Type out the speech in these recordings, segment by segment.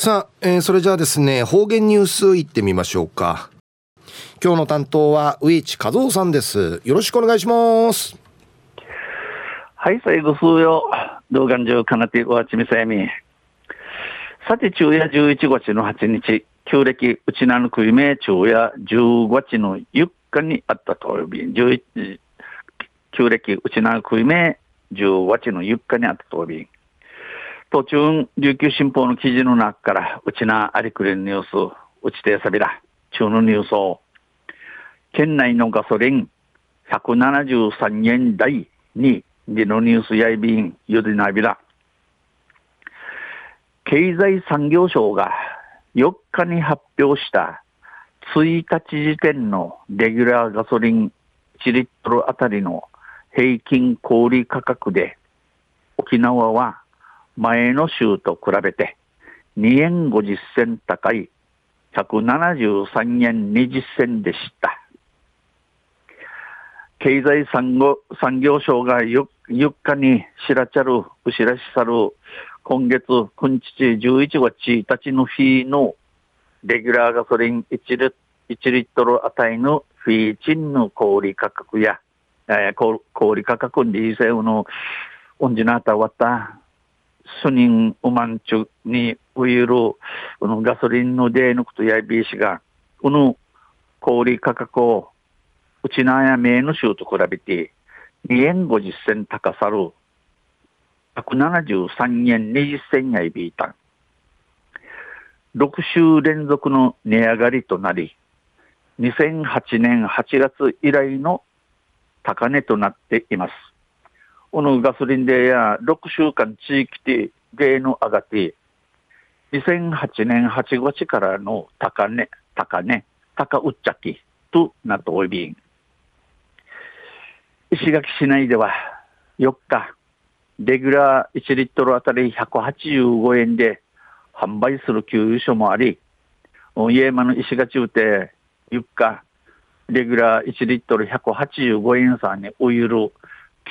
さあ、えー、それじゃあですね、方言ニュースいってみましょうか。今日の担当は上地和夫さんです。よろしくお願いします。はい、最後数よ。動画中かなてわちみさやみ。さて、昼夜11月の8日、旧暦、うちなぬくいめ昼夜10月の4日にあったとおり、11旧暦、うちなぬくいめ10月の4日にあったとおり、途中、琉球新報の記事の中から、うちなありくれニュース、うちてさびら、中のニュースを、県内のガソリン173円台に、でのニュースやいびん、ゆでなびら。経済産業省が4日に発表した1日時点のレギュラーガソリン1リットルあたりの平均小売価格で沖縄は前の週と比べて2円50銭高い173円20銭でした。経済産業産業省が 4, 4日に知らちゃる、うしらしさる今月9日11月1日の日のレギュラーガソリン1リ ,1 リットルあたりのフィーチンの小売価格や、えー、小売価格にせうの、オンジナータワタスニンウマンチュにウイル、このガソリンのデーヌクとやいびいしが、この小売価格を、うちなやめの州と比べて、2円50銭高さる、173円20銭やいびいたん。6週連続の値上がりとなり、2008年8月以来の高値となっています。このガソリンでや6週間地域で芸の上がって、2008年8月からの高値、高値、高うっちゃきとなっており、石垣市内では4日、レギュラー1リットルあたり185円で販売する給油所もあり、家間の石垣うて4日、レギュラー1リットル185円さんにお湯る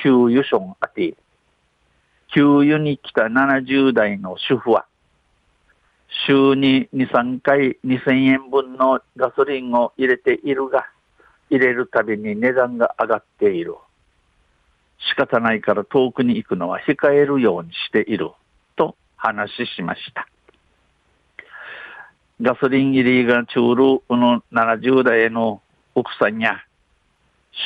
給油所があって、給油に来た70代の主婦は、週に2、3回2000円分のガソリンを入れているが、入れるたびに値段が上がっている。仕方ないから遠くに行くのは控えるようにしている。と話しました。ガソリン入りが中るこの70代の奥さんや、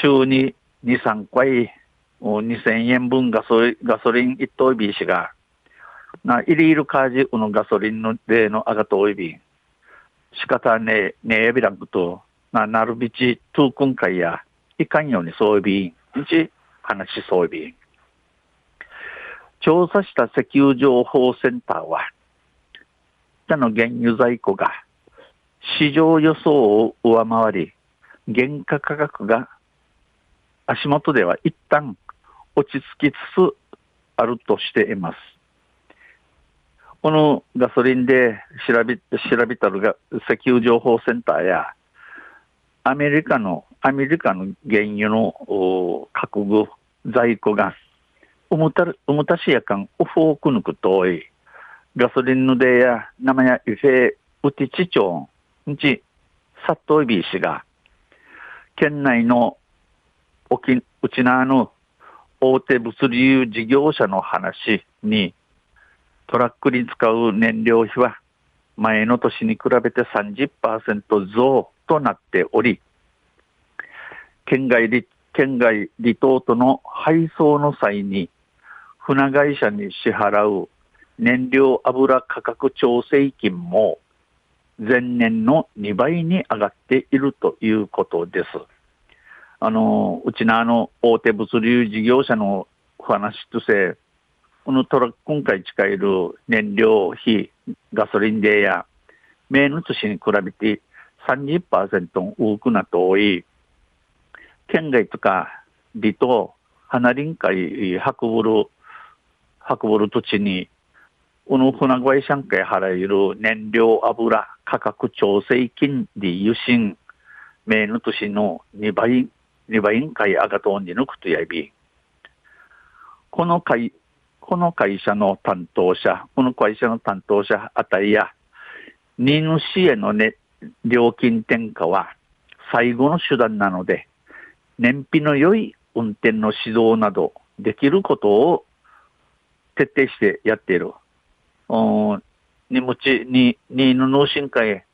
週に2、3回2000円分ガソリガソリン一等ビーシが、な、入りいるカージウのガソリンのでのあがとおいびん、仕方ねえ、ねえびらんくと、な、なるびち、トゥークン会や、いかんようにそういびん、いち、話そういびん。調査した石油情報センターは、他の原油在庫が市場予想を上回り、原価価格が足元では一旦落ち着きつつあるとしています。このガソリンで調べ、調べたるが石油情報センターや、アメリカの、アメリカの原油の各具在庫が、うむた、うむたしやかん、うふおくぬくとい、ガソリンのでや、生やゆせ、うてちちょん、んち、さっといびいしが、県内の沖、うちなの大手物流事業者の話に、トラックに使う燃料費は前の年に比べて30%増となっており、県外離県外離島との配送の際に船会社に支払う燃料油価格調整金も前年の2倍に上がっているということです。あの、うちのあの、大手物流事業者の話とせ、このトラック今回使える燃料費、ガソリンでや、名の年に比べて30%多くなって多い、県外とか離島、花林会運ぶる、運ぶる土地に、この船会社会払える燃料油価格調整金で油信、名の年の2倍リバイン会アガトンに抜くとやび、この会、この会社の担当者、この会社の担当者あたりや、荷主への、ね、料金転嫁は最後の手段なので、燃費の良い運転の指導などできることを徹底してやっている。荷物に、にの脳進化へ、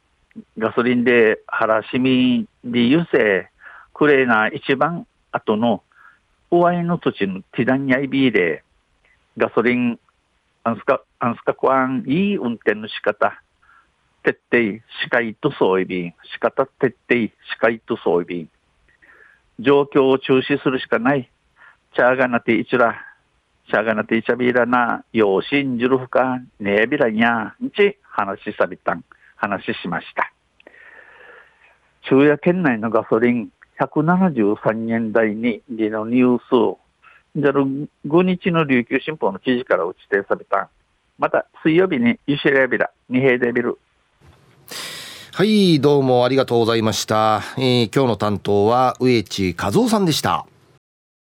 ガソリンで原市民で優勢、クレーな一番後の、おわいの土地のティダンヤイビーで、ガソリン、アンスカ、アンスカコアン、いい運転の仕方、徹底、視界と装備便、仕方徹底、視界と装備便。状況を中止するしかない。チャーガナティイチラ、チャーガナティイチャビーラナ、養親ジルフカ、ネービラニャんち話しさびたん、話しました。昼夜県内のガソリン173円台にのニュースじゃ5日の琉球新報の記事から打ち定された。また水曜日にユシレビラ、二平デビル、はい、どうもありがとうございました。えー、今日の担当は植地和夫さんでした。